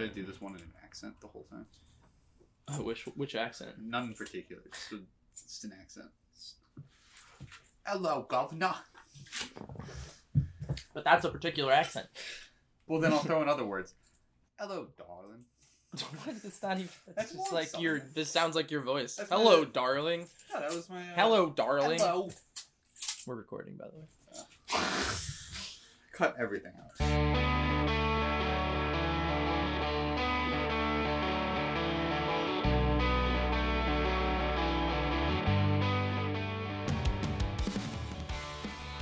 try to do this one in an accent the whole time? Uh, which which accent? None in particular. Just, a, just an accent. Hello, governor. But that's a particular accent. Well, then I'll throw in other words. Hello, darling. it's not even. It's That's just like your. This sounds like your voice. That's Hello, my- darling. Yeah, that was my. Uh, Hello, darling. Hello. We're recording, by the way. Cut everything out.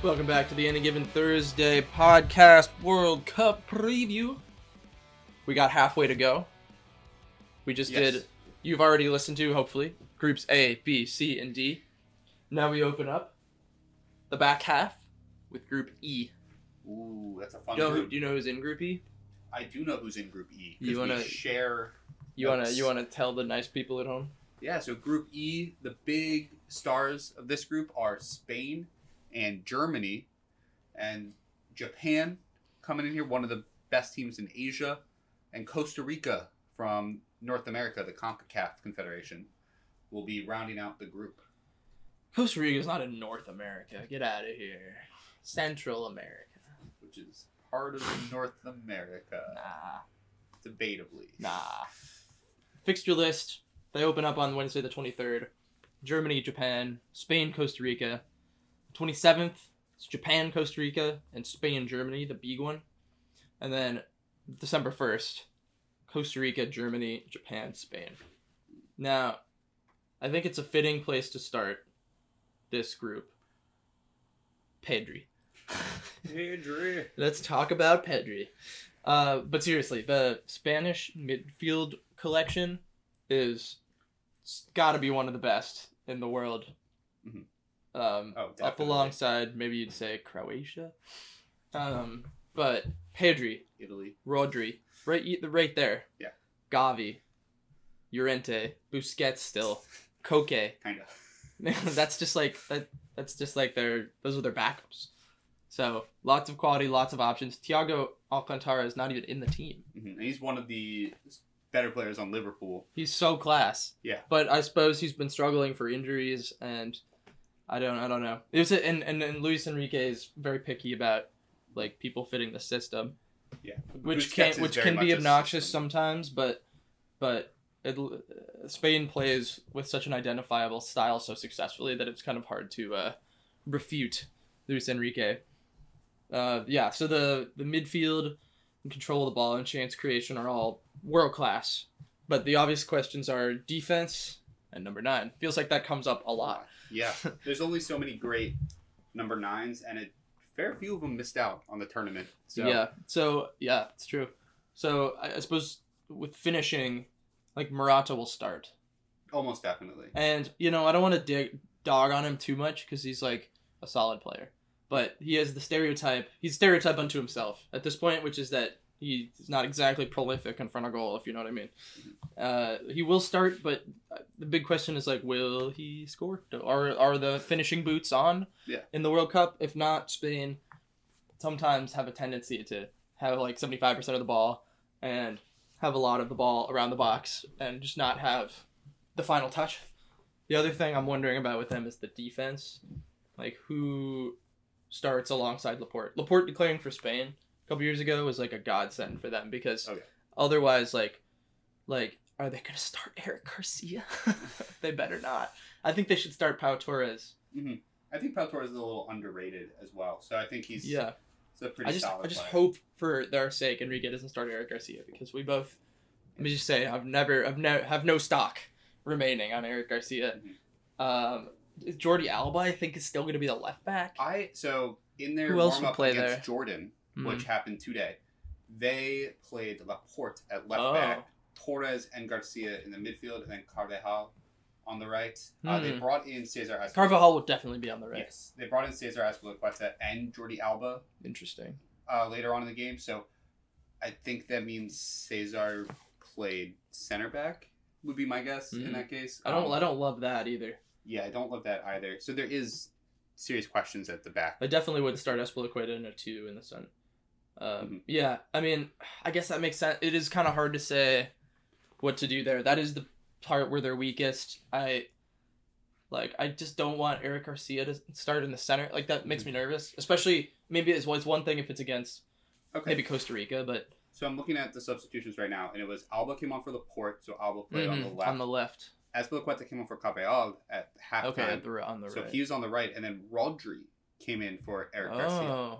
Welcome back to the Any Given Thursday podcast World Cup preview. We got halfway to go. We just Yes. did. You've already listened to hopefully groups A, B, C, and D. Now we open up the back half with Group E. Ooh, that's a fun You know, group. do you know who's in Group E? I do know who's in Group E. You wanna- share. You wanna you wanna tell the nice people at home? Yeah, so Group E, the big stars of this group are Spain and Germany, and Japan coming in here, one of the best teams in Asia, and Costa Rica from North America, the CONCACAF Confederation, will be rounding out the group. Costa Rica is not in North America. Get out of here. Central America. which is part of North America, Nah. debatably. Nah. Fixture list. They open up on Wednesday the 23rd. Germany, Japan, Spain, Costa Rica. 27th, it's Japan, Costa Rica, and Spain, Germany, the big one. And then December 1st, Costa Rica, Germany, Japan, Spain. Now, I think it's a fitting place to start this group. Pedri. Pedri. Let's talk about Pedri. Uh, but seriously, the Spanish midfield collection is got to be one of the best in the world. Um, Oh, up alongside maybe you'd say Croatia. Um, but Pedri, Italy. Rodri, right, the right there. Yeah. Gavi, Llorente, Busquets, still, Koke. Kind of. that's just like that. That's just like their those are their backups. So lots of quality, lots of options. Thiago Alcantara is not even in the team. hmm he's one of the better players on Liverpool. He's so class. Yeah. But I suppose he's been struggling for injuries, and I don't. I don't know. It was a, and, and and Luis Enrique is very picky about like people fitting the system, Yeah. which Busquets can which can be obnoxious sometimes, but but. It, uh, Spain plays with such an identifiable style so successfully that it's kind of hard to uh, refute Luis Enrique. Uh, yeah, so the the midfield and control of the ball and chance creation are all world class, but the obvious questions are defense and number nine. Feels like that comes up a lot. Yeah. There's only so many great number nines, and a fair few of them missed out on the tournament. So, Yeah, so yeah, it's true. So I, I suppose with finishing, like Morata will start, almost definitely. and you know I don't want to dig dog on him too much because he's like a solid player, but he has the stereotype. He's stereotype unto himself at this point, which is that he's not exactly prolific in front of goal, if you know what I mean. Uh, he will start, but uh, the big question is like, will he score? Are are the finishing boots on? Yeah. In the World Cup, if not, Spain sometimes have a tendency to have like seventy five percent of the ball and have a lot of the ball around the box and just not have the final touch. The other thing I'm wondering about with them is the defense, like who starts alongside Laporte. Laporte declaring for Spain a couple years ago was like a godsend for them because Okay. otherwise, like, like are they gonna start Eric Garcia? they better not. I think they should start Pau Torres. I think Pau Torres is a little underrated as well. So I think he's, Yeah, a pretty I just solid I just player. hope for their sake Enrique doesn't start Eric Garcia because we both. Let me just say I've never I've never have no stock remaining on Eric Garcia. Mhm. Um, Jordi Alba I think is still going to be the left back. I so in their warm up play against there? Jordan, Mhm. which happened today, they played Laporte at left Oh. back, Torres and Garcia in the midfield, and then Carvajal on the right. Uh, they Hmm. brought in Cesar Azpilicueta. Carvajal will definitely be on the right. Yes, they brought in Cesar Azpilicueta and Jordi Alba Interesting. uh, later on in the game. So I think that means Cesar played center back. Would be my guess Mhm. in that case. I don't Um, I don't love that either. Yeah, I don't love that either. So there is serious questions at the back. I definitely would start Azpilicueta in a two in the sun. Um, Mhm. Yeah, I mean, I guess that makes sense. It is kind of hard to say what to do there. That is the part where they're weakest. I like. I just don't want Eric Garcia to start in the center. Like that makes me nervous. Especially maybe it's, well, it's one thing if it's against Okay. maybe Costa Rica, but So I'm looking at the substitutions right now, and it was Alba came on for Laporte, so Alba played on the left. on the left. Azpilicueta came on for Carvajal at halftime. Okay, at the, on the so right. he was on the right, and then Rodri came in for Eric Garcia.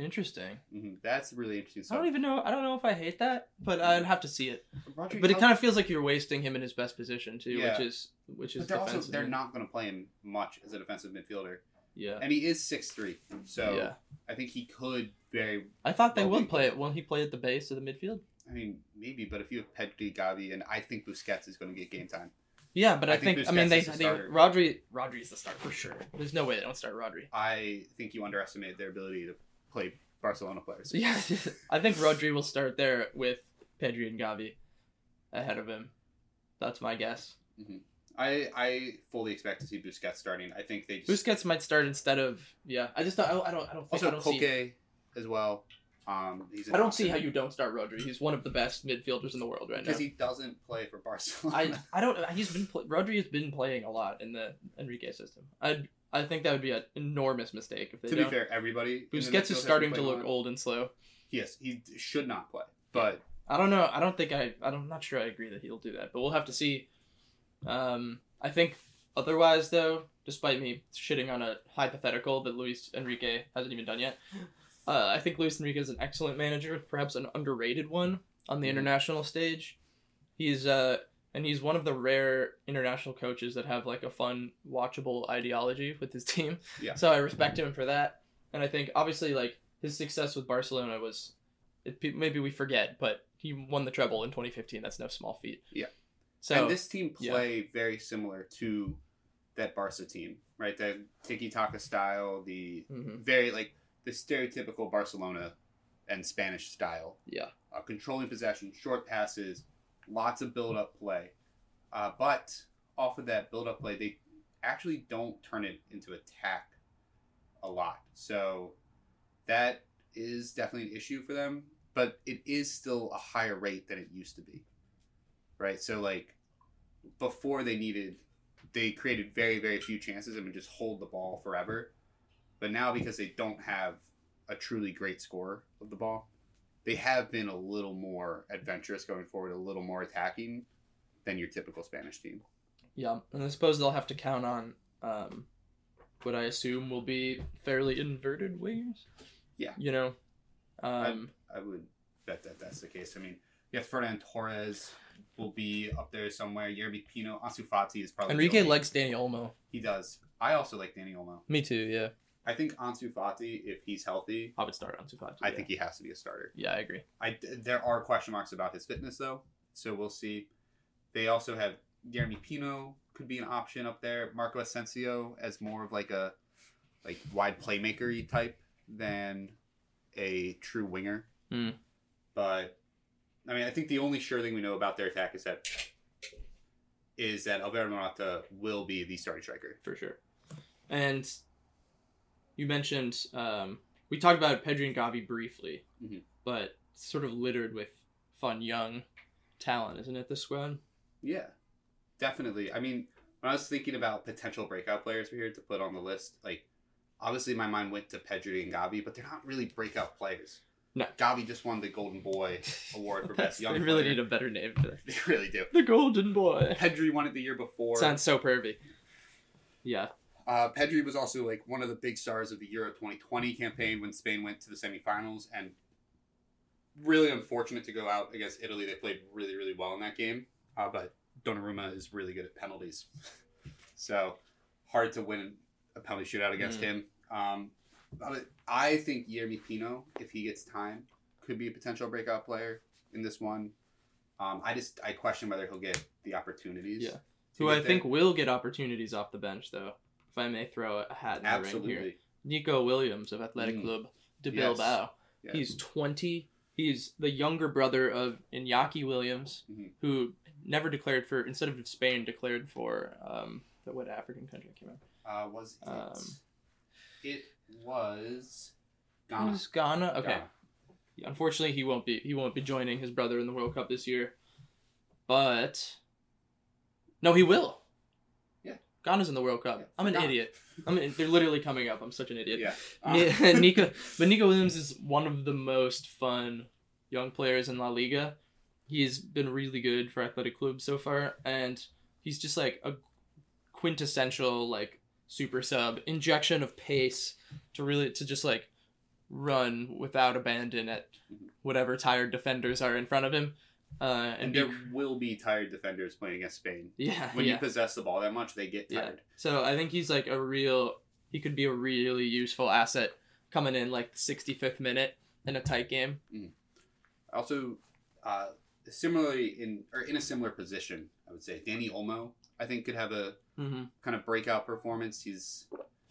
Interesting. hmm That's really interesting. I don't even know. I don't know if I hate that, but I'd have to see it. Rodri, But it kind of feels like you're wasting him in his best position too, Yeah. which is which is But they're also they're not going to play him much as a defensive midfielder, Yeah. and he is six three. So yeah. I think he could very. I thought they Well, would play it. Won't he play at the base of the midfield? I mean, maybe, but if you have Pedri, Gavi, and I think Busquets is going to get game time. Yeah, but I, I think think, I mean they, the they. Rodri Rodri is the start for sure. There's no way they don't start Rodri. I think you underestimate their ability to play Barcelona players. Yeah, I think Rodri will start there with Pedri and Gavi ahead of him. That's my guess. I I fully expect to see Busquets starting. I think they just Busquets might start instead of yeah. I just don't. I don't. I don't, I don't think. also I don't see. As well. Um, he's I don't see how you don't start Rodri. He's one of the best midfielders in the world right now. because he doesn't play for Barcelona. I I don't. He's been Rodri has been playing a lot in the Enrique system. I I think that would be an enormous mistake if they to be don't. fair, everybody in the midfield Busquets is starting to look old and slow. Yes, he should not play. But I don't know. I don't think I. I'm not sure I agree that he'll do that, but we'll have to see. Um, I think otherwise, though, despite me shitting on a hypothetical that Luis Enrique hasn't even done yet, uh, I think Luis Enrique is an excellent manager, perhaps an underrated one on the Mhm. international stage. He's uh, and he's one of the rare international coaches that have like a fun, watchable ideology with his team. Yeah. So I respect him for that, and I think obviously like his success with Barcelona was, it, maybe we forget, but he won the treble in 2015. That's no small feat. Yeah. So and this team yeah. play very similar to that Barca team, right? The tiki taka style, the mhm. very like the stereotypical Barcelona and Spanish style. Yeah. Uh, controlling possession, short passes, lots of build up play. Uh, but off of that build up play, they actually don't turn it into attack a lot. So that is definitely an issue for them, but it is still a higher rate than it used to be. Right? So, like, before they needed, they created very, very few chances and would just hold the ball forever. But now, because they don't have a truly great scorer of the ball, they have been a little more adventurous going forward, a little more attacking than your typical Spanish team. Yeah, and I suppose they'll have to count on um, what I assume will be fairly inverted wings. Yeah. You know, um, I would bet that that's the case. I mean, yeah, Ferran Torres will be up there somewhere. Yeremy Pino, Ansu Fati is probably Enrique likes Dani Olmo. He does. I also like Dani Olmo. Me too. Yeah, I think Ansu Fati, if he's healthy, I would start on Fati. I yeah. think he has to be a starter. Yeah, I agree. I there are question marks about his fitness though, so we'll see. They also have Yeremy Pino could be an option up there. Marco Asensio as more of like a like wide playmaker type than a true winger. Hmm. But I mean, I think the only sure thing we know about their attack is that is that Alvaro Morata will be the starting striker. for sure. And you mentioned um, we talked about Pedri and Gavi briefly, Mhm. but sort of littered with fun young talent, isn't it? This squad. Yeah, definitely. I mean, when I was thinking about potential breakout players for here to put on the list, like obviously my mind went to Pedri and Gavi, but they're not really breakout players. No. Gavi just won the Golden Boy award for best young they really player. need a better name for that. They really do. The Golden Boy. Pedri won it the year before. Sounds so pervy. Yeah. Uh, Pedri was also like one of the big stars of the Euro 2020 campaign when Spain went to the semifinals, and really unfortunate to go out against Italy. They played really, really well in that game, uh, but Donnarumma is really good at penalties, so hard to win a penalty shootout against Mm. him. Um, but I think Yeremy Pino, if he gets time, could be a potential breakout player in this one. Um, I just I question whether he'll get the opportunities. Yeah. Who I there. think will get opportunities off the bench, though, if I may throw a hat in the ring here. Nico Williams of Athletic Mm. Club de Yes. Bilbao. Yeah. He's 20. He's the younger brother of Iñaki Williams, Mhm. who never declared for, instead of Spain, declared for, um, the, what African country came out? Uh, was it? Um, it was Ghana. Ghana? Okay. Ghana. unfortunately he won't be he won't be joining his brother in the World Cup this year. But no, he will. Ghana's in the World Cup. Yeah, I'm an Ghana. idiot. I mean, they're literally coming up. I'm such an idiot. Yeah. Uh, Ni- Nico, but Nico Williams is one of the most fun young players in La Liga. He's been really good for Athletic Club so far, and he's just like a quintessential like super sub injection of pace to really to just like run without abandon at whatever tired defenders are in front of him. Uh, and and be, there will be tired defenders playing against Spain. yeah, When yeah. you possess the ball that much, they get Yeah. tired. So I think he's like a real. He could be a really useful asset coming in like the 65th minute in a tight game. Also, uh, similarly in or in a similar position, I would say Dani Olmo. I think could have a Mm-hmm. kind of breakout performance. He's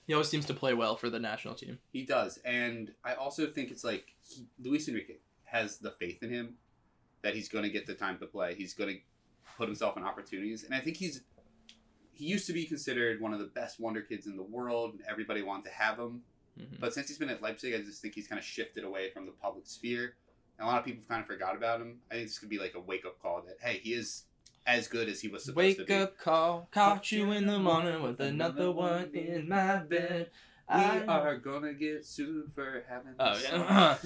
He always seems to play well for the national team. he does, and I also think it's like he, Luis Enrique has the faith in him that he's going to get the time to play. He's going to put himself in opportunities, and I think he's he used to be considered one of the best wonder kids in the world, and everybody wanted to have him. Mhm. But since he's been at Leipzig, I just think he's kind of shifted away from the public sphere. And a lot of people kind of forgot about him. I think this could be like a wake up call that hey, he is as good as he was supposed to Wake be. up call, caught you in the morning with another one in my bed. We I- are gonna get sued for having. Oh this yeah.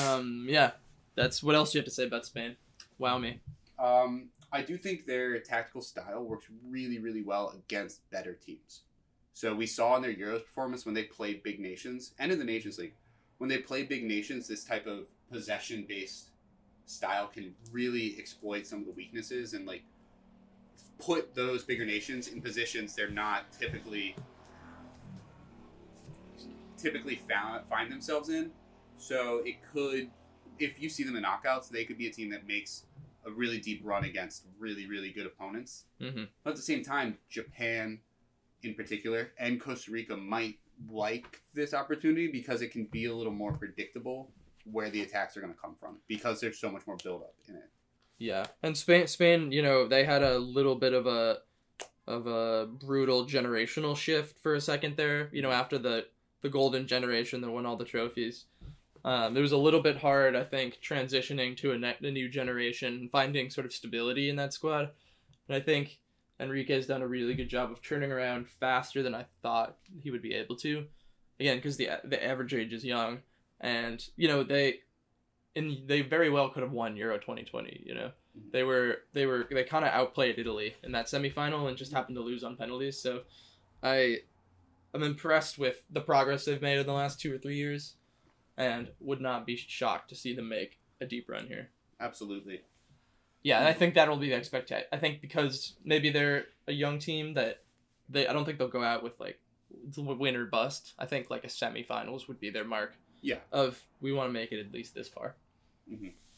um yeah. That's what else do you have to say about Spain? Wow me. um, I do think their tactical style works really, really well against better teams. So we saw in their Euros performance when they played big nations and in the Nations League, when they play big nations, this type of possession based style can really exploit some of the weaknesses and like put those bigger nations in positions they're not typically typically found, find themselves in. So it could, if you see them in knockouts, they could be a team that makes a really deep run against really, really good opponents. Mm-hmm. But at the same time, Japan in particular and Costa Rica might like this opportunity because it can be a little more predictable where the attacks are going to come from because there's so much more buildup in it. Yeah, and Spain, Spain, you know, they had a little bit of a of a brutal generational shift for a second there. You know, after the the golden generation that won all the trophies, um, it was a little bit hard, I think, transitioning to a, ne- a new generation and finding sort of stability in that squad. And I think Enrique has done a really good job of turning around faster than I thought he would be able to. Again, because the the average age is young, and you know they and they very well could have won Euro 2020. You know, they were they were they kind of outplayed Italy in that semifinal and just happened to lose on penalties. So, I I'm impressed with the progress they've made in the last two or three years, and would not be shocked to see them make a deep run here. Absolutely. Yeah, and I think that'll be the expectation. I think because maybe they're a young team that they I don't think they'll go out with like win or bust. I think like a semifinals would be their mark. Yeah. Of we want to make it at least this far.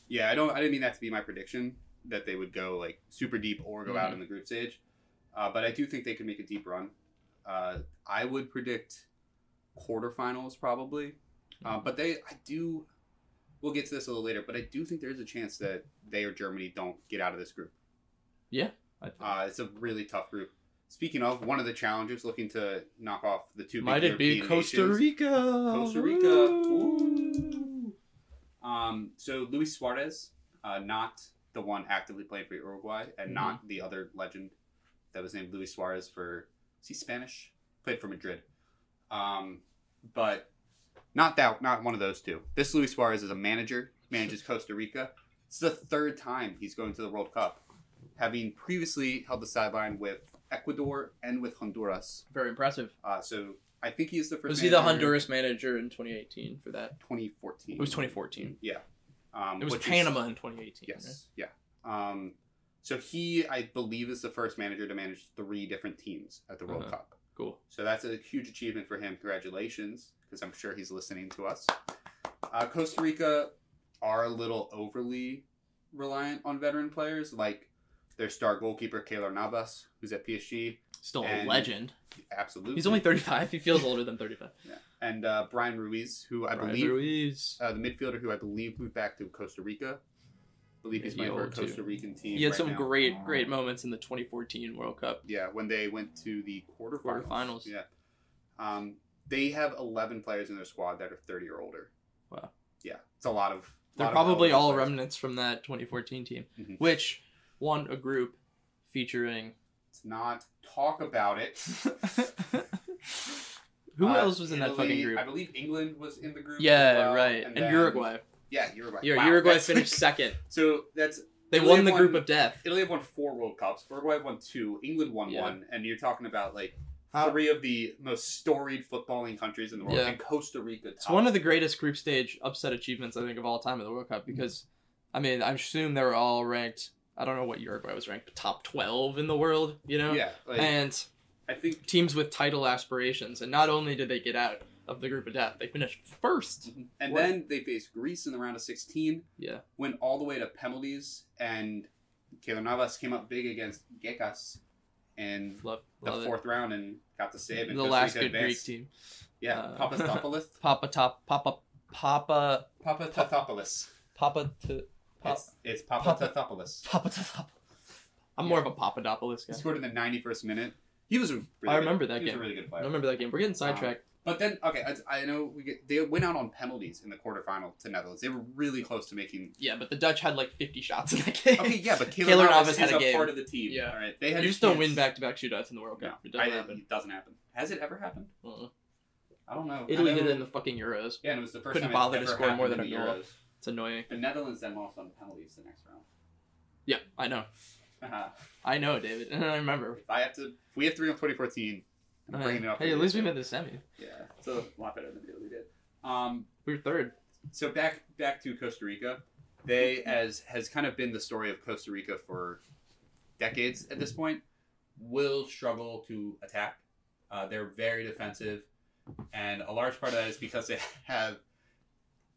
Yeah, I don't. I didn't mean that to be my prediction that they would go like super deep or go out Mhm. in the group stage, uh, but I do think they could make a deep run. Uh, I would predict quarterfinals probably, uh, but they. I do. We'll get to this a little later, but I do think there is a chance that they or Germany don't get out of this group. I think. Uh, it's a really tough group. Speaking of, one of the challengers looking to knock off the two big Might it be Costa nations- Rica? Costa Rica. Ooh. Um, so Luis Suarez, uh, not the one actively playing for Uruguay, and Mm-hmm. not the other legend that was named Luis Suarez for. Is he Spanish? Played for Madrid. Um, but not that, not one of those two. This Luis Suarez is a manager. Manages Costa Rica. It's the third time he's going to the World Cup, having previously held the sideline with Ecuador and with Honduras. Very impressive. Uh, so I think he's the first. Was he the Honduras manager in 2018 for that? 2014. It was 2014. Yeah. Um, It was which is- Panama in 2018. right? yes. Yeah. Um, so he, I believe, is the first manager to manage three different teams at the World Uh-huh. Cup. Cool. So that's a huge achievement for him. Congratulations, because I'm sure he's listening to us. Uh, Costa Rica are a little overly reliant on veteran players, like their star goalkeeper Keylor Navas, who's at PSG. Still a legend. Absolutely. He's only 35. He feels older than 35. yeah. and uh, Bryan Ruiz, who I Bryan believe Ruiz. uh, the midfielder who I believe moved back to Costa Rica. I believe he's my playing he old, too. Costa Rican team. He had right some now. great, great moments in the 2014 World Cup. Yeah, when they went to the quarterfinals. Quarterfinals. Yeah. Um, they have 11 players in their squad that are 30 or older. Wow. Yeah, it's a lot of They're lot probably eligible all players. remnants from that 2014 team, Mhm. which won a group featuring. Let's not talk about it. Who Uh, else was in that fucking group? I believe England was in the group. as Yeah, well, right. And, then- Uruguay. Yeah, Uruguay. Yeah, Wow, Uruguay that's- finished second. So that's They Italy won the won- group of death. Italy have won four World Cups. Uruguay won two. England won Yeah. one. And you're talking about like How- three of the most storied footballing countries in the world. Yeah. And Costa Rica. It's one of the greatest group stage upset achievements I think of all time in the World Cup mm-hmm. because, I mean, I assume they were all ranked. I don't know what Uruguay was ranked, but top 12 in the world, you know. Yeah, like, And I think teams with title aspirations, and not only did they get out of the group of death, they finished first. And What- then they faced Greece in the round of 16. Yeah. Went all the way to penalties, and Keylor Navas came up big against Gekas in Love, the love fourth round and got the save. And The Costa last Rica good Greek team. Yeah, Uh, Papastopoulos. Papa top, Papa, Papa. Papa to, Pop- It's, it's Papa-. Papa. I'm more of a Papadopoulos He guy. scored in the 91st minute. He was a really I good- remember that he was game. a really good player. I remember that game. We're getting sidetracked. But then, okay, I, I know we get, they went out on penalties in the quarterfinal to Netherlands. They were really close to making. yeah, but the Dutch had like 50 shots in that game. Okay, yeah, but Keylor Navas, is a game. part of the team. Yeah. all right. They had you just don't win back-to-back shootouts in the World No, Cup. It doesn't happen. it doesn't happen. Has it ever happened? Uh-uh. I don't know. Italy I did it in the fucking Euros. Yeah, and it was the first couldn't time bother to ever score more than a goal. Euros. It's annoying. The Netherlands then lost on penalties the next round. Yeah, I know. Haha. Uh-huh. I know, David. I remember. if I have to, if we have three on 2014, I'm bringing it up. hey, at least we made the semi. Yeah, it's a lot better than the Italy did. Um, We were third. so back back to Costa Rica, they as has kind of been the story of Costa Rica for decades at this point, will struggle to attack. Uh, they're very defensive, and a large part of that is because they have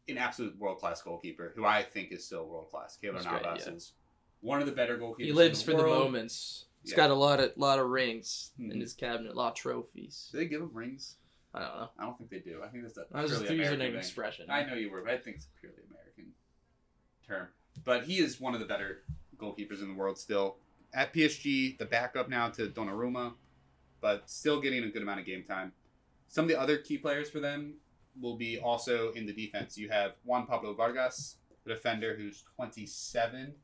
an absolute world class goalkeeper who I think is still world class. Great, Navas yeah. is one of the better goalkeepers. He lives in for the, the moments. He's Yeah. got a lot of lot of rings in Mhm. his cabinet, a lot of trophies. Do they give him rings? I don't know. I don't think they do. I think that's a I was just purely using American an thing. expression. I know you were, but I think it's a purely American term. But he is one of the better goalkeepers in the world still. At PSG, the backup now to Donnarumma, but still getting a good amount of game time. Some of the other key players for them will be also in the defense. You have Juan Pablo Vargas, the defender who's 27,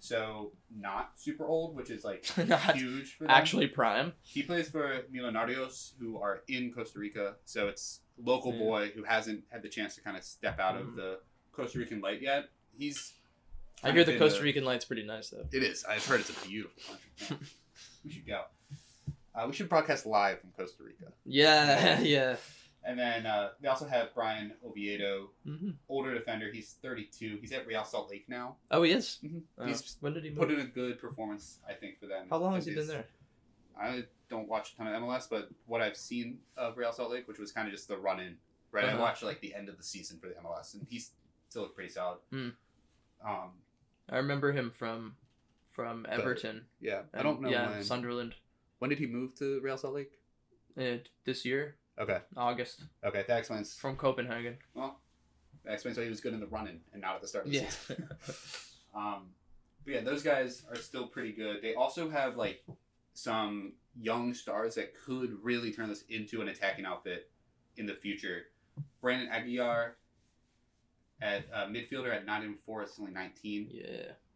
so not super old, which is like huge for them. Actually, prime. He plays for Millonarios, who are in Costa Rica. So it's local Yeah. boy who hasn't had the chance to kind of step out of Mhm. the Costa Rican light yet. He's. I hear the Costa a- Rican light's pretty nice though. It is. I've heard it's a beautiful country. We should go. Uh, we should broadcast live from Costa Rica. Yeah, yeah. And then uh, they also have Bryan Oviedo, hmm older defender. He's 32. He's at Real Salt Lake now. Oh, he is. Mhm. Oh, He's when did he move? Put in a good performance, I think, for them. How long has he been there? I don't watch a ton of MLS, but what I've seen of Real Salt Lake, which was kind of just the run in, right? I Uh-huh. watched like the end of the season for the MLS, and he's still looked pretty solid. Hmm. Um, I remember him from from Everton. yeah, I don't know Yeah, when. Sunderland. when did he move to Real Salt Lake? Uh, this year, Okay, August, okay, that explains. from Copenhagen. Well, that explains why he was good in the running and not at the start of the Yeah. season. Um, but yeah, those guys are still pretty good. They also have like some young stars that could really turn this into an attacking outfit in the future. Brandon Aguiar at uh, midfielder at Nottingham Forest, only 19. yeah.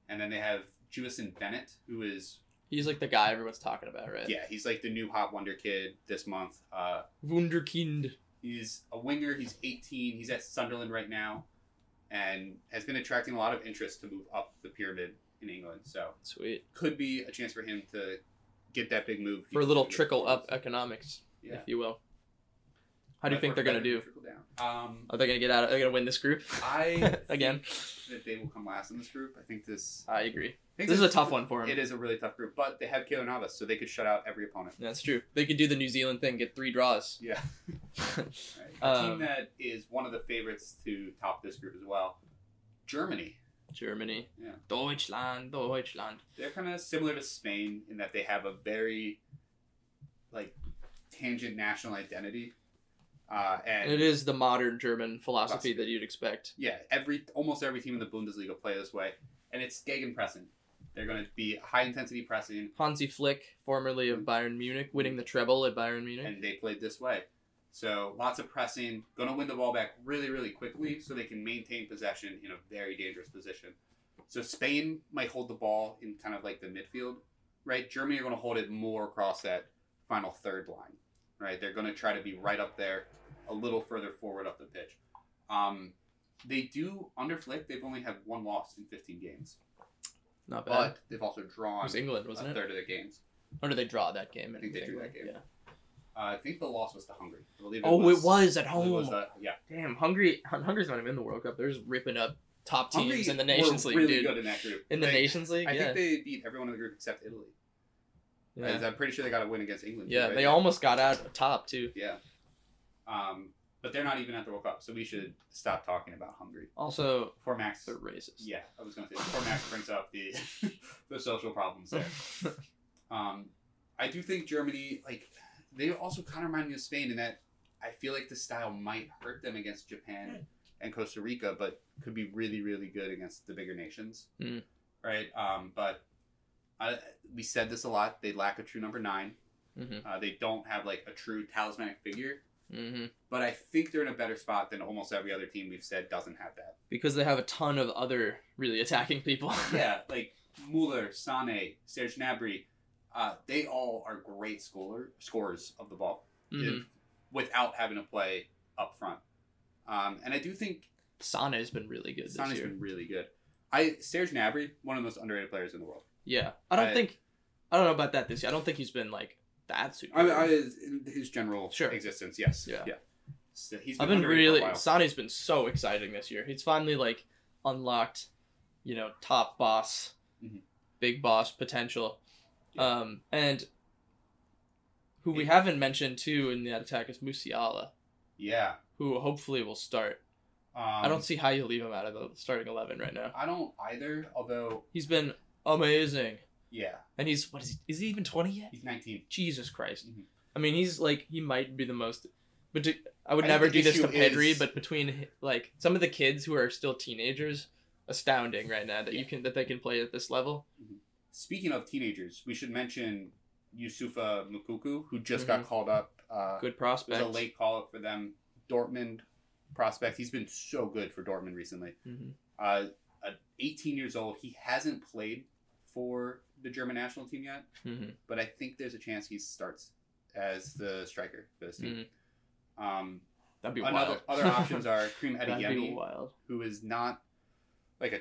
And then they have Jewison Bennette, who is, He's like the guy everyone's talking about, right? yeah, he's like the new hot wonder kid this month. Uh, Wunderkind. He's a winger. He's 18. He's at Sunderland right now, and has been attracting a lot of interest to move up the pyramid in England. So Sweet. could be a chance for him to get that big move For a little trickle up economics, Yeah. if you will. How do you think they're gonna do? than trickle down. Um, Are they gonna get out? Are they gonna win this group? I Again. think that they will come last in this group. I think this. I agree. I think This is a tough one for them. It is a really tough group, but they have Keylor Navas, so they could shut out every opponent. That's true. They could do the New Zealand thing, get three draws. Yeah. Right. A Um, team that is one of the favorites to top this group as well. Germany. Germany. Yeah. Deutschland, Deutschland. they're kind of similar to Spain in that they have a very like tangent national identity. Uh, and It is the modern German philosophy that you'd expect. yeah, every almost every team in the Bundesliga play this way, and it's gegenpressing. They're going to be high intensity pressing, Hansi Flick, formerly of Bayern Munich, winning the treble at Bayern Munich. and they played this way. So lots of pressing, going to win the ball back really, really quickly so they can maintain possession in a very dangerous position. So Spain might hold the ball in kind of like the midfield, right? Germany are going to hold it more across that final third line, right? They're going to try to be right up there, a little further forward up the pitch. Um, they do under Flick. They've only had one loss in 15 games, Not bad. but they've also it drawn was England, wasn't it? third of their games. Or did they draw that game? I think they drew that game. Yeah. Uh, I think the loss was to Hungary. I believe Oh, it was at it home. was, uh, yeah, Damn, Hungary. Hungary's not even in the World Cup. They're just ripping up top teams Hungary in the Nations were League, really dude. good in that group. In the Like, Nations League, I yeah. think they beat everyone in the group except Italy. Yeah. I'm pretty sure they got a win against England. Yeah, right? they almost got out top too. Yeah. Um, but they're not even at the World Cup, so we should stop talking about Hungary. Also, Before Max, they're racist. yeah, I was going to say before Max brings up the the social problems there. Um, I do think Germany, like, they also kind of remind me of Spain in that I feel like the style might hurt them against Japan and Costa Rica, but could be really, really good against the bigger nations. Mm. Right? Um, but I, we said this a lot. They lack a true number nine. hmm Uh, they don't have like a true talismanic figure. hmm But I think they're in a better spot than almost every other team we've said doesn't have that. Because they have a ton of other really attacking people. yeah, like Muller, Sane, Serge Gnabry, uh, they all are great scorer, scorers of the ball hmm if- without having to play up front. Um, and I do think Sane has been really good this Sane's year. been really good. I Serge Gnabry, one of the most underrated players in the world. Yeah, I don't I- think. I don't know about that this year. I don't think he's been like that super. I, good. I, in his general Sure. existence, yes, Yeah. yeah. So he's I've been underrated for a really while. Sane's been so exciting this year. He's finally like unlocked, you know, top boss, Mhm. big boss potential. Yeah. Um, and who we haven't mentioned too in that attack is Musiala, Yeah. who hopefully will start. Um, I don't see how you leave him out of the starting eleven right now. I don't either. Although, He's been amazing, yeah, and he's what is he? Is he even twenty yet? he's 19. Jesus Christ! Mhm. I mean, he's like he might be the most. But to, I would I never do this to Pedri. is- But between like some of the kids who are still teenagers, astounding right now that you can that they can play at this level. Speaking of teenagers, we should mention Youssoufa Moukoko, who just got called up. Uh, Good it was prospect. a late call up for them. Dortmund prospect. He's been so good for Dortmund recently. hmm Uh, at 18 years old, he hasn't played for the German national team yet, hmm but I think there's a chance he starts as the striker for this team. hmm Um, That'd be another wild. other options are Adeyemi, wild. who is not like a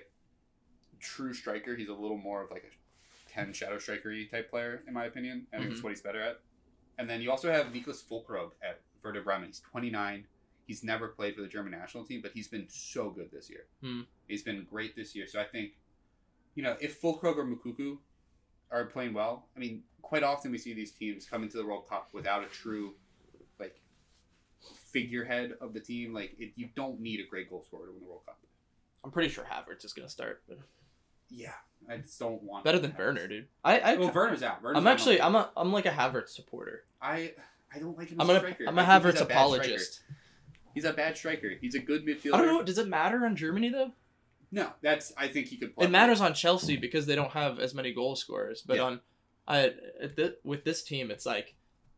true striker. He's a little more of like a 10 shadow strikery type player, in my opinion. I think that's what he's better at. And then you also have Niklas Füllkrug at Werder Bremen. He's 29. He's never played for the German national team, but he's been so good this year. Hmm. He's been great this year. So I think, you know, if Füllkrug or Moukoko are playing well, I mean, quite often we see these teams come into the World Cup without a true, like, figurehead of the team. Like, it, you don't need a great goal scorer to win the World Cup. I'm pretty sure Havertz is gonna start. But Yeah, I just don't want better than Havertz. Werner, dude. I, I Well, Werner's out. Werner's I'm actually. I'm a I'm like a Havertz supporter. I I don't like him. I'm as gonna striker. I'm a Havertz he's bad apologist. He's a bad striker. He's a good midfielder. I don't know. Does it matter on Germany though? No, that's. I think he could play. It matters on Chelsea because they don't have as many goal scorers. But Yeah. on, I at the, with this team, it's like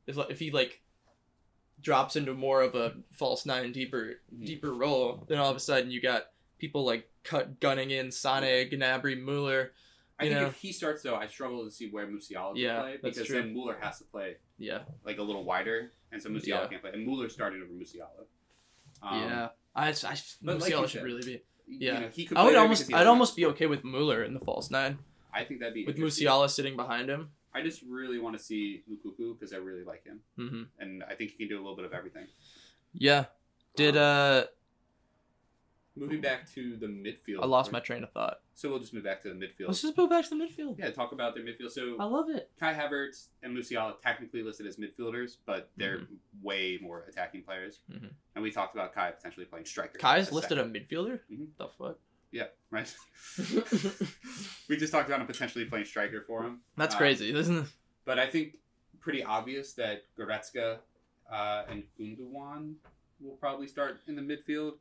if if he like drops into more of a false nine deeper Mhm. deeper role, then all of a sudden you got people like cut gunning in Sane, Gnabry, Mueller. I think know. if he starts though, I struggle to see where Musiala Yeah, play because then Mueller has to play Yeah, like a little wider, and so Musiala Yeah. can't play. And Mueller started over Musiala. Um, yeah. I I but like Musiala should said, really be. You Yeah. know, he could I would almost I'd almost be okay with Mueller in the false nine I think that'd be with. Musiala sitting behind him. I just really want to see Lukuku because I really like him, hmm and I think he can do a little bit of everything. Yeah. Did Um, uh moving back to the midfield? I lost my train of thought. So we'll just move back to the midfield. Let's just go back to the midfield. Yeah, talk about their midfield. So I love it. Kai Havertz and Musiala technically listed as midfielders, but they're way more attacking players. Mhm. And we talked about Kai potentially playing striker. Kai's as listed second. a midfielder. Mhm. The fuck? Yeah, right. we just talked about him potentially playing striker for him. That's Um, crazy, isn't it? But I think pretty obvious that Goretzka uh, and Gundogan will probably start in the midfield.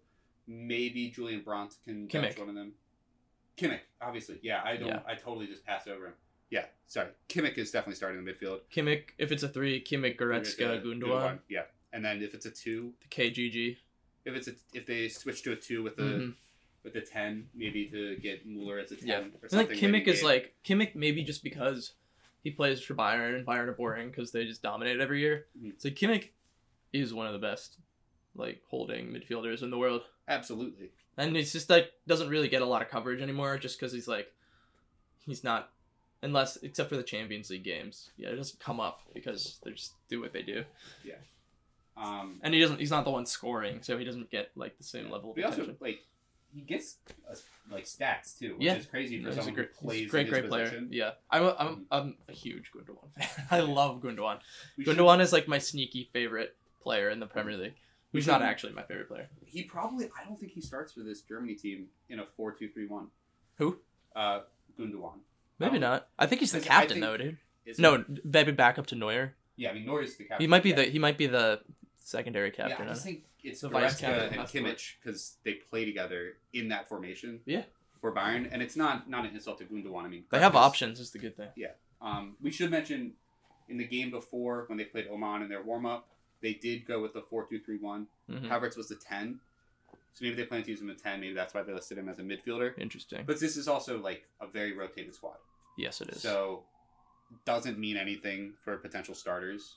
Maybe Julian Brandt can Kimmich. bench one of them. Kimmich, obviously. Yeah, I don't. Yeah. I totally just passed over him. Yeah, sorry. Kimmich is definitely starting in the midfield. Kimmich, if it's a three, Kimmich, Goretzka, Gundogan. Yeah, and then if it's a two, The KGG. if it's a, if they switch to a two with the Mhm. with the ten, maybe to get Mueller as a ten Yeah. or And like something. Kimmich is game. like Kimmich maybe just because he plays for Bayern and Bayern are boring because they just dominate every year. Mhm. So Kimmich is one of the best like holding midfielders in the world. absolutely. And it's just like doesn't really get a lot of coverage anymore just because he's like he's not unless except for the Champions League games. Yeah, it doesn't come up because they just do what they do. Yeah. Um, And he doesn't he's not the one scoring, so he doesn't get like the same level of he also like he gets uh, like stats too, which Yeah. is crazy for Yeah, he's a someone great, who plays he's great, great player. position. Yeah, I'm a, I'm, I'm a huge Gundogan fan. I love Gundogan. We should- is like my sneaky favorite player in the Premier League. Who's not actually my favorite player. He probably I don't think he starts for this Germany team in a four two three one. Who? Uh, Gundogan. Maybe Um, not. I think he's the captain think- though, dude. No, he? maybe back up to Neuer. Yeah, I mean Neuer's the captain. He might be yeah. the he might be the secondary Yeah, captain. I just think it's The vice captain and has to work. Kimmich because they play together in that formation. Yeah. For Bayern, and it's not not an insult to Gundogan. I mean, they have options. Is the good thing. Yeah. Um, we should mention in the game before when they played Oman in their warm up, they did go with the four two three one. Mhm. Havertz was the ten, so maybe they plan to use him at ten. Maybe that's why they listed him as a midfielder. Interesting. But this is also like a very rotated squad, Yes, it is. so doesn't mean anything for potential starters.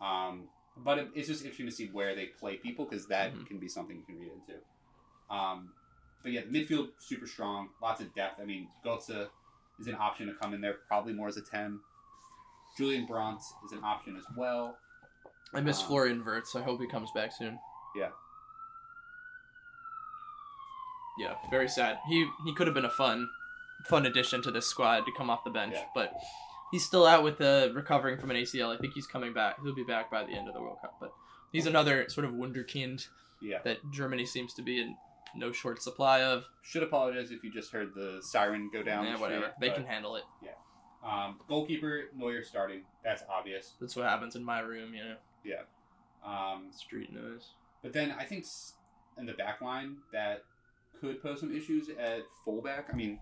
Um, but it, it's just interesting to see where they play people because that Mhm. can be something you can read into. Um, but yeah, the midfield super strong, lots of depth. I mean, Götze is an option to come in there, probably more as a ten. Julian Brandt is an option as well. I miss um, Florian Wirtz. I hope he comes back soon. Yeah. Yeah, very sad. He he could have been a fun, fun addition to this squad to come off the bench, Yeah. but he's still out with the recovering from an ACL. I think he's coming back. He'll be back by the end of the World Cup, but he's another sort of wunderkind Yeah. that Germany seems to be in no short supply of. Should apologize if you just heard the siren go down. Yeah, whatever. street, They can handle it. Um, goalkeeper Neuer starting. That's obvious. That's what happens in my room, you know. Um, Street noise. but then I think in the back line that could pose some issues at fullback. I mean,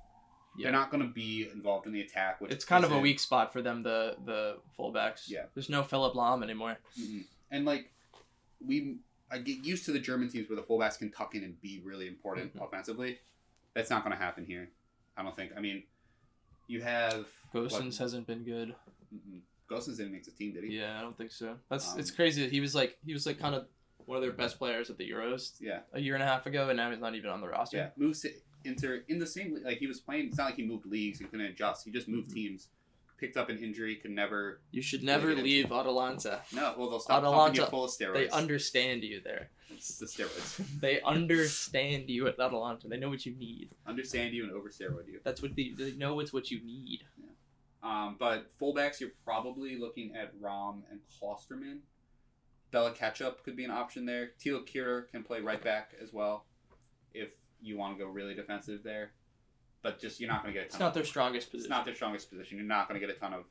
Yeah. they're not going to be involved in the attack. Which It's kind of a weak spot for them, the the fullbacks. Yeah. There's no Philipp Lahm anymore. Mhm. And like we, I get used to the German teams where the fullbacks can tuck in and be really important Mhm. offensively. That's not going to happen here. I don't think. I mean, you have Gosens hasn't been good. mm Gosens didn't make the team, did he? Yeah, I don't think so. That's Um, it's crazy. that He was like he was like kind of one of their best players at the Euros Yeah. a year and a half ago, and now he's not even on the roster. Yeah, moves to Inter in the same like he was playing. It's not like he moved leagues and couldn't adjust. He just moved Mhm. teams, picked up an injury, could never. You should never leave Atalanta. No, well they'll stop Atalanta, pumping you full of steroids. They understand you there. it's the steroids. They understand you at Atalanta. They know what you need. Understand you and over steroid you. That's what they, they know. It's what you need. Yeah. Um, but fullbacks, you're probably looking at Raum and Klostermann. Bella Ketchup could be an option there. Thilo Kehrer can play right back as well, if you want to go really defensive there. But just you're not going to get a It's ton. not of, their strongest position. it's not their strongest position. You're not going to get a ton of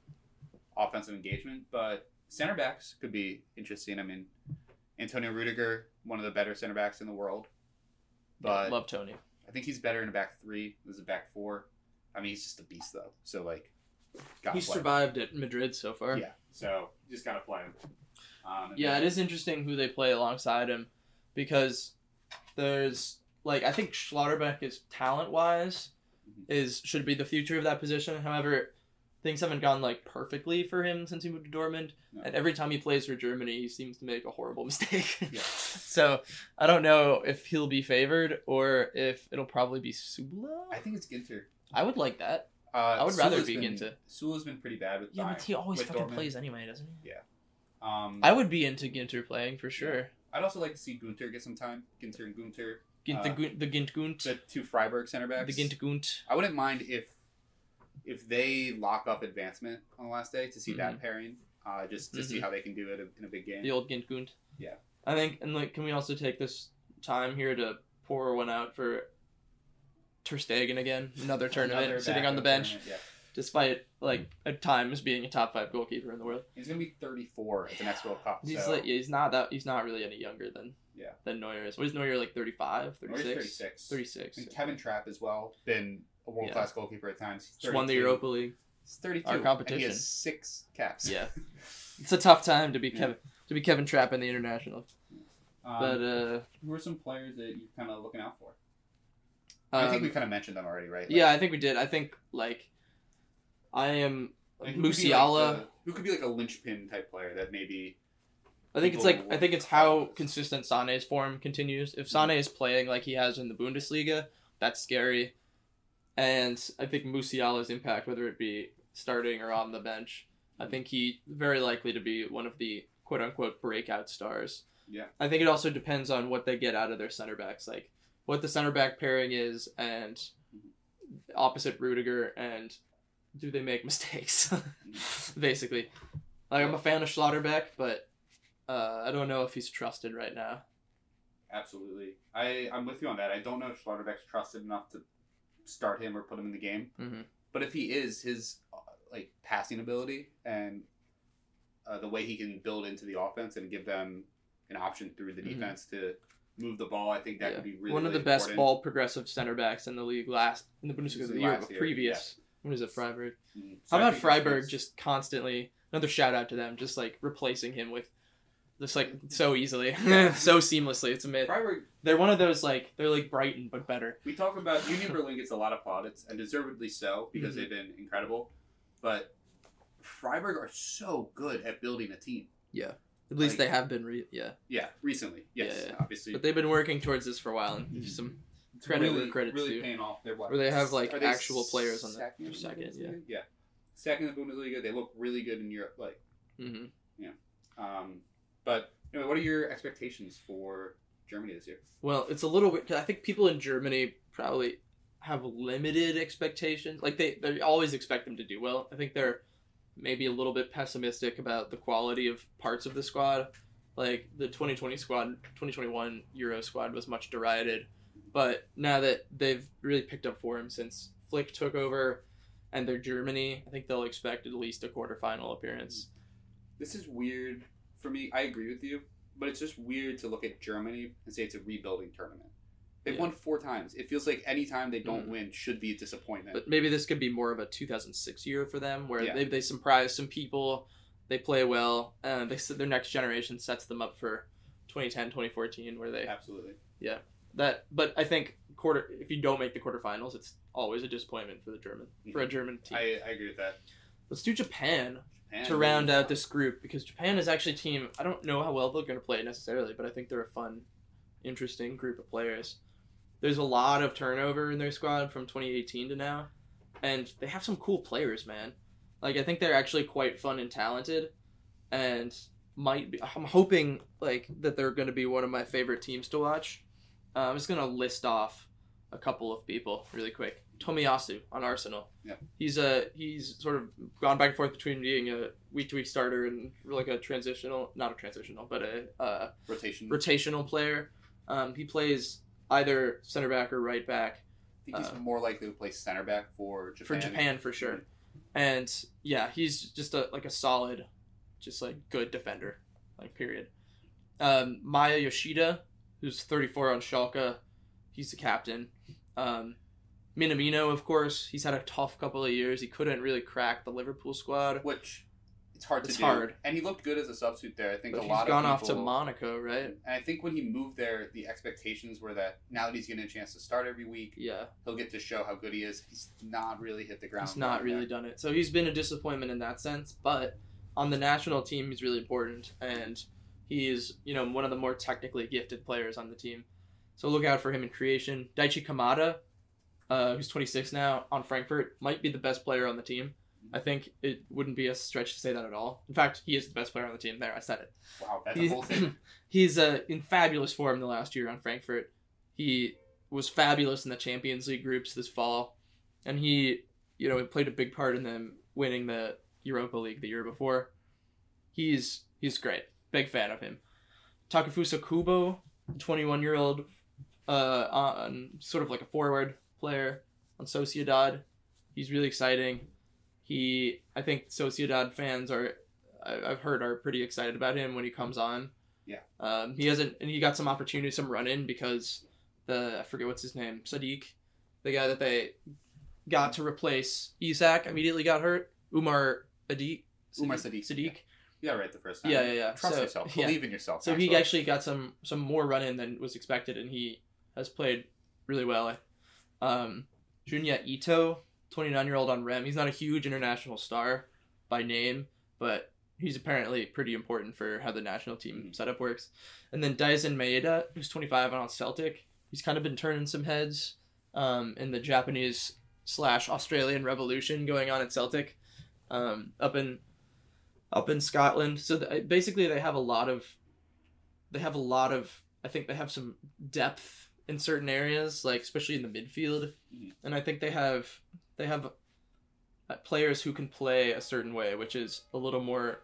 offensive engagement. But center backs could be interesting. I mean, Antonio Rudiger, one of the better center backs in the world. But Love Tony. I think he's better in a back three. This is a back four. I mean, he's just a beast though. So like, He survived at Madrid so far. Yeah. So just gotta play him. Um, Yeah, then- it is interesting who they play alongside him because there's like I think Schlotterbeck is talent wise. Is should be the future of that position. However, things haven't gone like perfectly for him since he moved to Dortmund, No. and every time he plays for Germany, he seems to make a horrible mistake. Yeah. so I don't know if he'll be favored or if it'll probably be Süle. I think it's Ginter. I would like that. Uh, I would rather be been, Ginter. Süle's been pretty bad with. Yeah, but he always fucking Dortmund. plays anyway, doesn't he? Yeah. Um, I would be into Ginter playing for sure. I'd also like to see Gunter get some time. Ginter and Gunter, Gint, Uh, the, Gunt, the Gint Gunt. the two Freiburg center backs. The Gint Gunt. I wouldn't mind if if they lock up advancement on the last day to see that pairing, uh, just to see Mhm. how they can do it in a big game. The old Gint Gunt. Yeah. I think, and like, can we also take this time here to pour one out for Ter Stegen again? Another tournament, Another sitting on the bench, tournament, Yeah. despite like at times being a top five goalkeeper in the world. He's gonna be 34 at the next World Cup. He's so like, yeah, he's not that. He's not really any younger than Yeah. than Neuer is. What is Neuer like? 35, Neuer's 36? 36. 36. And Kevin Trapp as well, been a world class goalkeeper at times. He's Just won the Europa League. He's 32. our And he competition. has six caps. Yeah. It's a tough time to be Yeah. Kevin. to be Kevin Trapp in the international. Um, But uh, who are some players that you're kind of looking out for? I think um, we kind of mentioned them already, right? Like, yeah, I think we did. I think like I am like, who could Musiala. like, who could be like a linchpin type player that maybe I think it's like I think it's how consistent Sane's form continues. If. Sane is playing like he has in the Bundesliga, that's scary. And I think Musiala's impact, whether it be starting or on the bench, I think he very likely to be one of the quote unquote breakout stars. Yeah. I think it also depends on what they get out of their center backs, like what the center back pairing is, and opposite Rudiger, and do they make mistakes? Mm-hmm. Basically, like I'm a fan of Schlotterbeck, but uh, I don't know if he's trusted right now. Absolutely. I, I'm with you on that. I don't know if Schlotterbeck's trusted enough to start him or put him in the game. Mhm. But if he is, his uh, like passing ability and uh, the way he can build into the offense and give them an option through the Mhm. defense to move the ball, I think that Yeah. could be really One of the best important. ball progressive center backs in the league last in the Bundesliga the year year, previous. When is it Freiburg? Mhm. So How about Freiburg just constantly another shout out to them, just like replacing him with just like so easily, so seamlessly. It's amazing. Freiburg? They're one of those like they're like Brighton but better. We talk about Union Berlin gets a lot of plaudits and deservedly so because Mhm. they've been incredible, but Freiburg are so good at building a team. Yeah, at least Like- they have been, re- yeah. Yeah, recently, yes, Yeah, yeah. obviously. But they've been working towards this for a while, and Mhm. some It's credit where really, credit's really due. paying off. They're what? Where they have, like, they actual players on the- second in the second, yeah. Bundesliga? yeah, second in the Bundesliga. They look really good in Europe. Like, hmm um, but anyway, what are your expectations for Germany this year? Well, it's a little bit. I think people in Germany probably have limited expectations. Like they, they always expect them to do well. I think they're maybe a little bit pessimistic about the quality of parts of the squad. Like the 2020 squad, 2021 Euro squad was much derided, but now that they've really picked up form since Flick took over, and they're Germany, I think they'll expect at least a quarterfinal appearance. This is weird for me. I agree with you, but it's just weird to look at Germany and say it's a rebuilding tournament. They've Yeah. won four times. It feels like any time they don't Mhm. win should be a disappointment. But maybe this could be more of a 2006 year for them, where Yeah. they, they surprise some people, they play well, and they their next generation sets them up for 2010, 2014, where they Absolutely. Yeah that. But I think quarter if you don't make the quarterfinals, it's always a disappointment for the German for a German team. I, I agree with that. Let's do Japan Japan to round out this group because Japan is actually a team. I don't know how well they're going to play necessarily, but I think they're a fun, interesting group of players. There's a lot of turnover in their squad from 2018 to now, and they have some cool players, man. Like I think they're actually quite fun and talented, and might be. I'm hoping like that they're going to be one of my favorite teams to watch. Uh, I'm just going to list off a couple of people really quick. Tomiyasu on Arsenal. Yeah. He's a he's sort of gone back and forth between being a week to week starter and like a transitional, not a transitional, but a uh, rotation. rotational player. Um, he plays either center back or right back I think he's uh, more likely to play center back for Japan. for Japan for sure. And yeah, he's just a like a solid, just like good defender, like period. Um, Maya Yoshida, who's 34 on Schalke, he's the captain. Um, Minamino, of course, he's had a tough couple of years. He couldn't really crack the Liverpool squad, Which it's hard to It's do. hard. And he looked good as a substitute there. I think but a he's lot gone off to Monaco, right? And I think when he moved there, the expectations were that now that he's getting a chance to start every week, Yeah, he'll get to show how good he is. He's not really hit the ground. he's not really there. done it. So he's been a disappointment in that sense. But on the national team, he's really important, and he is you know one of the more technically gifted players on the team. So look out for him in creation. Daichi Kamada, uh, who's 26 now on Frankfurt, might be the best player on the team. I think it wouldn't be a stretch to say that at all. In fact, he is the best player on the team. There, I said it. Wow, that's a He's, whole thing. he's uh, in fabulous form the last year on Frankfurt. He was fabulous in the Champions League groups this fall, and he, you know, played a big part in them winning the Europa League the year before. He's he's great. Big fan of him. Takefusa Kubo, 21 year old, uh, on sort of like a forward player on Sociedad. He's really exciting. He, I think Sociedad fans are, I've heard, are pretty excited about him when he comes on. Yeah. Um, he hasn't, and he got some opportunity, some run in because the I forget what's his name, Sadiq, the guy that they got to replace Isak immediately got hurt. Umar Adik. Umar Sadiq, Sadiq. You got right the first time. Yeah, yeah, yeah. Trust So- yourself. yeah. Believe in yourself. So he actually got some some more run in than was expected, and he has played really well. Um, Junya Ito, 29 year old on Reims. He's not a huge international star by name, but he's apparently pretty important for how the national team Mhm. setup works. And then Daizen Maeda, who's 25 and on Celtic. He's kind of been turning some heads um, in the Japanese slash Australian revolution going on at Celtic um, up in up in Scotland. So th- basically, they have a lot of they have a lot of I think they have some depth in certain areas, like especially in the midfield, Mhm. and I think they have they have uh, players who can play a certain way, which is a little more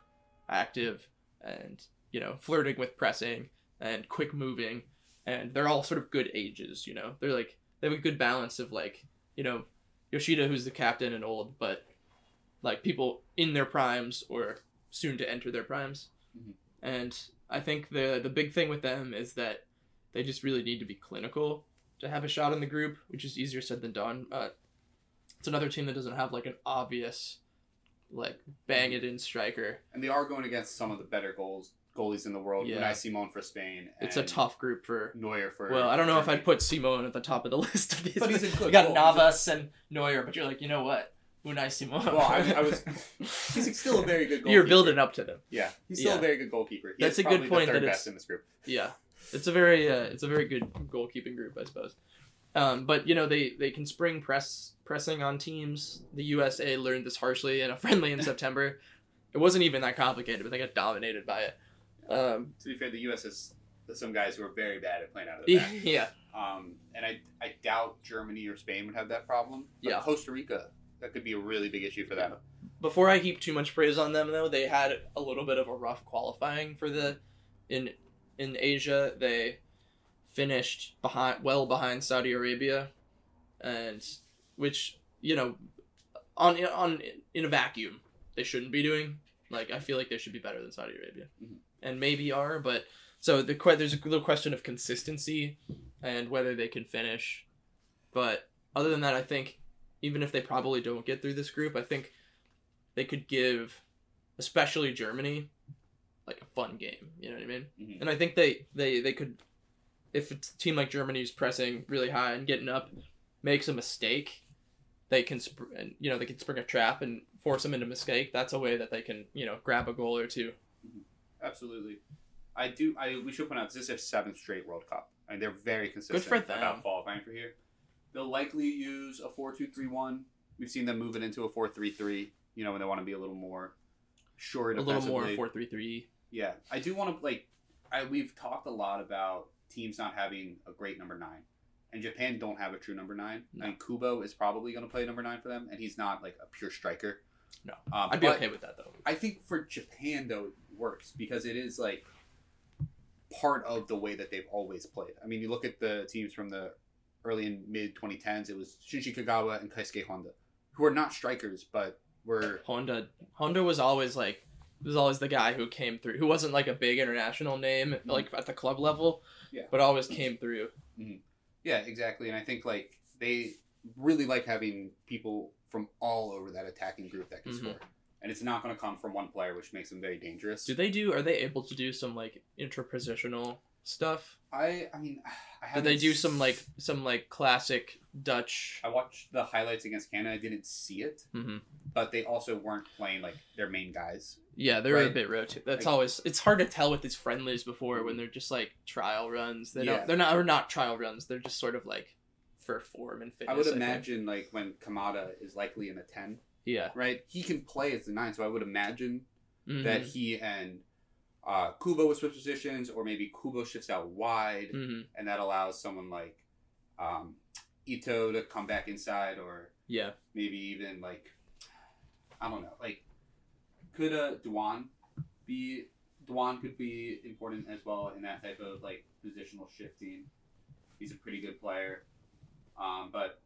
active and you know flirting with pressing and quick moving, and they're all sort of good ages. You know, they're like they have a good balance of like you know Yoshida, who's the captain and old, but like people in their primes or soon to enter their primes. Mhm. And I think the the big thing with them is that they just really need to be clinical to have a shot in the group, which is easier said than done. Uh, it's another team that doesn't have like an obvious like bang it in striker. and they are going against some of the better goals goalies in the world. Yeah. Unai Simon for Spain. It's a tough group for. Neuer for. Well, I don't know if I'd put Simon at the top of the list of these. But he's a good You got goal. Navas and Neuer, but you're like, you know what? Unai Simon. Well, I, I was. He's still a very good. goalkeeper. You're building up to them. Yeah, he's still Yeah. a very good goalkeeper. He That's a good point The third that best in this group. Yeah, it's a very uh, it's a very good goalkeeping group, I suppose. Um, but you know they they can spring press pressing on teams. The USA learned this harshly in a friendly in September. It wasn't even that complicated, but they got dominated by it. Um, To be fair, the U.S. has some guys who are very bad at playing out of the back. yeah, Um, and I, I doubt Germany or Spain would have that problem. But Yeah. Costa Rica, that could be a really big issue for them. before I heap too much praise on them, though, they had a little bit of a rough qualifying for the in in Asia. They finished behind, well behind Saudi Arabia, and which you know, on on in a vacuum, they shouldn't be doing. Like I feel like they should be better than Saudi Arabia, Mhm. and maybe are, but so the there's a little question of consistency and whether they can finish. But other than that, I think even if they probably don't get through this group, I think they could give, especially Germany, like a fun game. You know what I mean? Mhm. And I think they they they could, if a team like Germany's pressing really high and getting up, makes a mistake, they can sp- and you know they can spring a trap and force them into mistake. That's a way that they can you know grab a goal or two. Absolutely. I do. I we should point out this is their seventh straight World Cup, and they're very consistent Good for them. about qualifying for here. They'll likely use a four-two-three-one. We've seen them move it into a four-three-three. You know, when they want to be a little more short, A little more defensively. Four three three. Yeah, I do want to like. I we've talked a lot about teams not having a great number nine, and Japan don't have a true number nine. No. I mean, Kubo is probably going to play number nine for them, and he's not like a pure striker. No. um, I'd be okay with that though. I think for Japan though it works because it is like part of the way that they've always played. I mean, you look at the teams from the early and mid 2010s. It was Shinji Kagawa and Keisuke Honda, who are not strikers, but were Honda Honda was always like was always the guy who came through who wasn't like a big international name like at the club level Yeah. but always came through Yeah, exactly. And I think like they really like having people from all over that attacking group that can Mhm. score. And it's not going to come from one player, which makes them very dangerous. do they do are they able to do some like interpositional stuff I I mean, I did they do some like some like classic dutch I watched the highlights against Canada. I didn't see it, hmm but they also weren't playing like their main guys. Yeah they're a bit rotate that's Like- always it's hard to tell with these friendlies before when they're just like trial runs they Yeah. don't they're not or not trial runs they're just sort of like for form and fitness I would imagine like when Kamada is likely in a ten, yeah right? He can play as the nine, so I would imagine Mhm. that he and uh, Kubo would switch positions, or maybe Kubo shifts out wide. Mhm. and that allows someone like um, Ito to come back inside, or yeah maybe even like I don't know, like could uh, Doan be Doan could be important as well in that type of like positional shifting. He's a pretty good player, um, but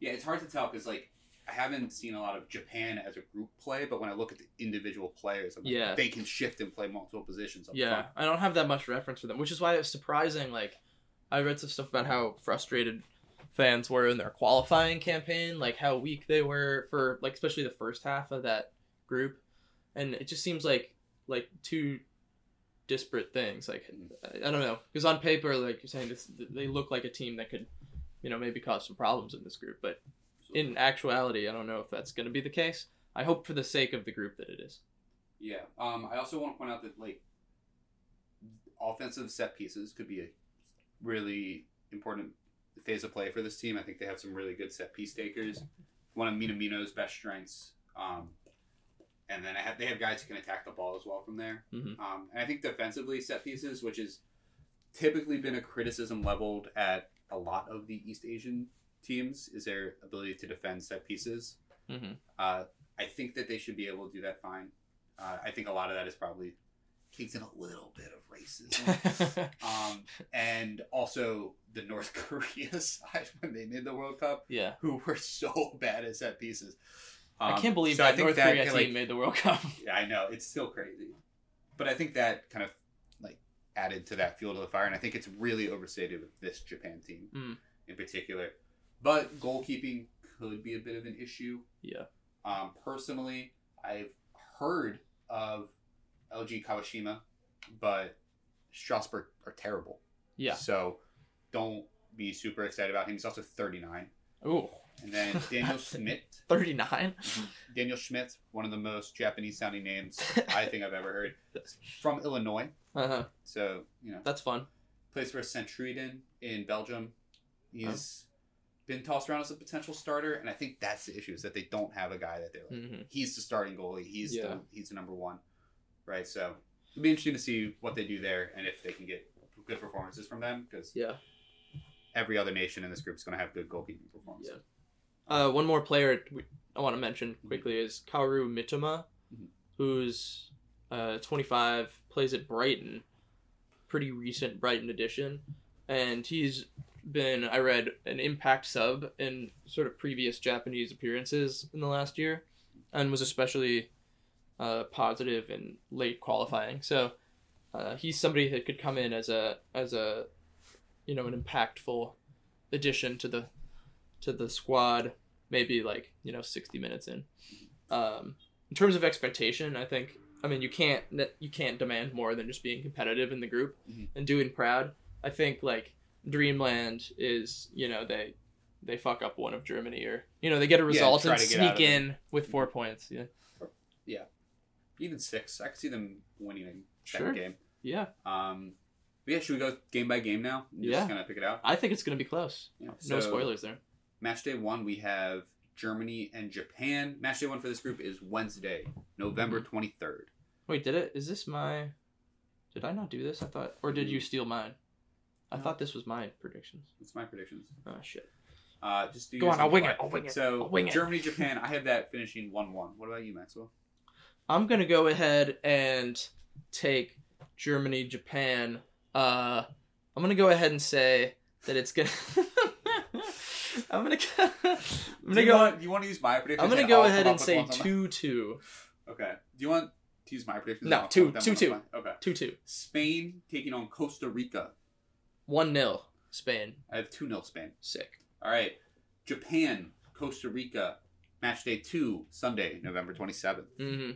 yeah, it's hard to tell because like I haven't seen a lot of Japan as a group play, but when I look at the individual players, I'm like, Yeah. they can shift and play multiple positions. Up Yeah. I don't have that much reference for them, which is why it's surprising. Like, I read some stuff about how frustrated fans were in their qualifying campaign, like how weak they were for, like, especially the first half of that group. And it just seems like like two disparate things. Like I, don't know, because on paper, like you're saying, this they look like a team that could, you know, maybe cause some problems in this group. But in actuality, I don't know if that's going to be the case. I hope for the sake of the group that it is. Yeah. Um, I also want to point out that like offensive set pieces could be a really important phase of play for this team. I think they have some really good set piece takers. One of Minamino's best strengths. Um, and then I have, they have guys who can attack the ball as well from there. Mhm. Um, and I think defensively, set pieces, which has typically been a criticism leveled at a lot of the East Asian teams, is their ability to defend set pieces. Mm-hmm. Uh, I think that they should be able to do that fine. Uh, I think a lot of that is probably kicked in a little bit of racism. um, and also the North Korea side when they made the World Cup, yeah, who were so bad at set pieces. I Um, can't believe so that North that, Korea like, team made the World Cup. Yeah, I know it's still crazy, but I think that kind of like added to that fuel to the fire, and I think it's really overstated with this Japan team Mm. in particular. But goalkeeping could be a bit of an issue. yeah, Um, personally, I've heard of Eiji Kawashima, but Strasbourg are terrible. yeah. So don't be super excited about him. He's also 39. Ooh, And then Daniel Schmidt. thirty nine. Daniel Schmidt, one of the most Japanese sounding names I think I've ever heard. From Illinois. Uh-huh. So, you know, That's fun. plays for Sint-Truiden in Belgium. He's been tossed around as a potential starter, and I think that's the issue is that they don't have a guy that they're like, hmm he's the starting goalie. He's Yeah. the he's the number one, right? So it'll be interesting to see what they do there and if they can get good performances from them because Yeah. every other nation in this group is going to have good goalkeeping performances. Uh, one more player I want to mention quickly is Kaoru Mitoma, Mhm. who's uh, 25, plays at Brighton. Pretty recent Brighton addition. And he's been, I read, an impact sub in sort of previous Japanese appearances in the last year, and was especially uh, positive in late qualifying. So uh, he's somebody that could come in as a as a you know an impactful addition to the to the squad maybe like you know 60 minutes in um, in terms of expectation i think i mean you can't you can't demand more than just being competitive in the group Mhm. and doing proud i think like dreamland is you know they they fuck up one of germany or you know they get a result try and sneak in with four points yeah Yeah. Even six, I could see them winning a Sure. second game. yeah Um, yeah, should we go game by game now? Yeah. Just kind of pick it out. i think it's gonna be close Yeah. no So, spoilers there Match day one, we have Germany and Japan. Match day one for this group is Wednesday, November Mm-hmm. twenty third. wait did it is this my did i not do this i thought or did you steal mine i No. thought this was my predictions It's my predictions. oh shit Uh, just do Go on, I'll wing the it, fly. I'll wing it, So I'll it. Germany, Japan. I have that finishing one one. What about you, Maxwell? I'm gonna go ahead and take Germany, Japan. Uh, I'm gonna go ahead and say that it's gonna. I'm gonna. Go, I'm gonna you go. Want, you want to use my predictions? I'm gonna go ahead and say ones on my- two two. Okay. Do you want to use my predictions? No, two- come up with two, two. on the fly? Okay. Two two. Spain taking on Costa Rica. One nil. Spain. I have two 0 Spain. Sick. All right. Japan, Costa Rica. Match day two, Sunday, November twenty seventh. Mm-hmm.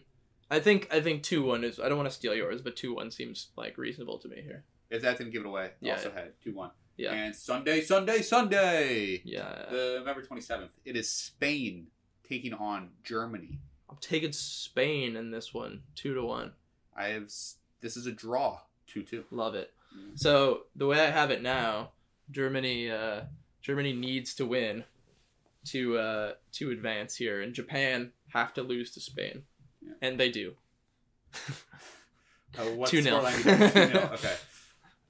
I think I think two one is. I don't want to steal yours, but two one seems like reasonable to me here. If that didn't give it away, Yeah, also had two one. Yeah. And Sunday, Sunday, Sunday. Yeah. The November twenty seventh. It is Spain taking on Germany. I'm taking Spain in this one. Two to one. I have. This is a draw. Two two. Love it. Mhm. So the way I have it now, Germany uh, Germany needs to win to uh, to advance here, and Japan have to lose to Spain, Yeah. and they do. Uh, what's 2-0. the scoreline 2-0. Okay.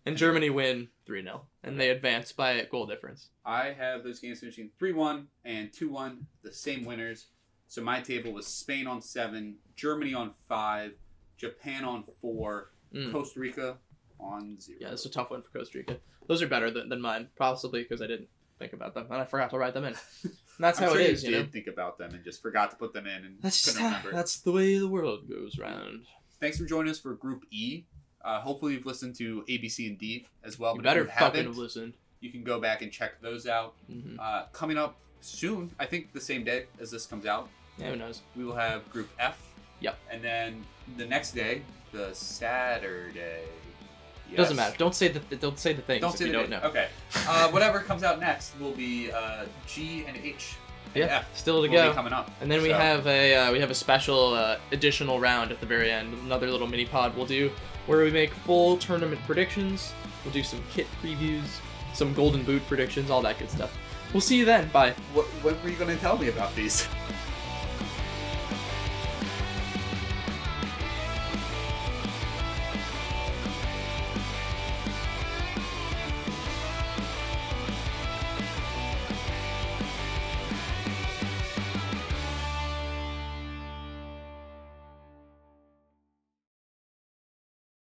And Germany win three 0 and they advance by goal difference. I have those games finishing 3 1 and 2 1, the same winners. So my table was Spain on 7, Germany on 5, Japan on 4, Mm. Costa Rica on 0. Yeah, it's a tough one for Costa Rica. Those are better than, than mine, possibly because I didn't think about them and I forgot to write them in. And that's how sure it is, you you did know. think about them and just forgot to put them in and That's just how, remember. that's the way the world goes round. Thanks for joining us for Group E. Uh, hopefully you've listened to A, B, C, and D as well. You but better if you fucking haven't, have listened. you can go back and check those out. hmm Uh, coming up soon, I think the same day as this comes out, Yeah, who knows? we will have Group F, Yep. And then the next day, the Saturday. Doesn't matter. Don't say the don't say the things Don't say you the don't know. Okay. Uh, whatever comes out next will be uh, G and H. And Yeah, F still to go. coming up. And then we have a uh, we have a special uh, additional round at the very end, another little mini pod we'll do where we make full tournament predictions. We'll do some kit previews, some golden boot predictions, all that good stuff. We'll see you then. Bye. What, when were you going to tell me about these?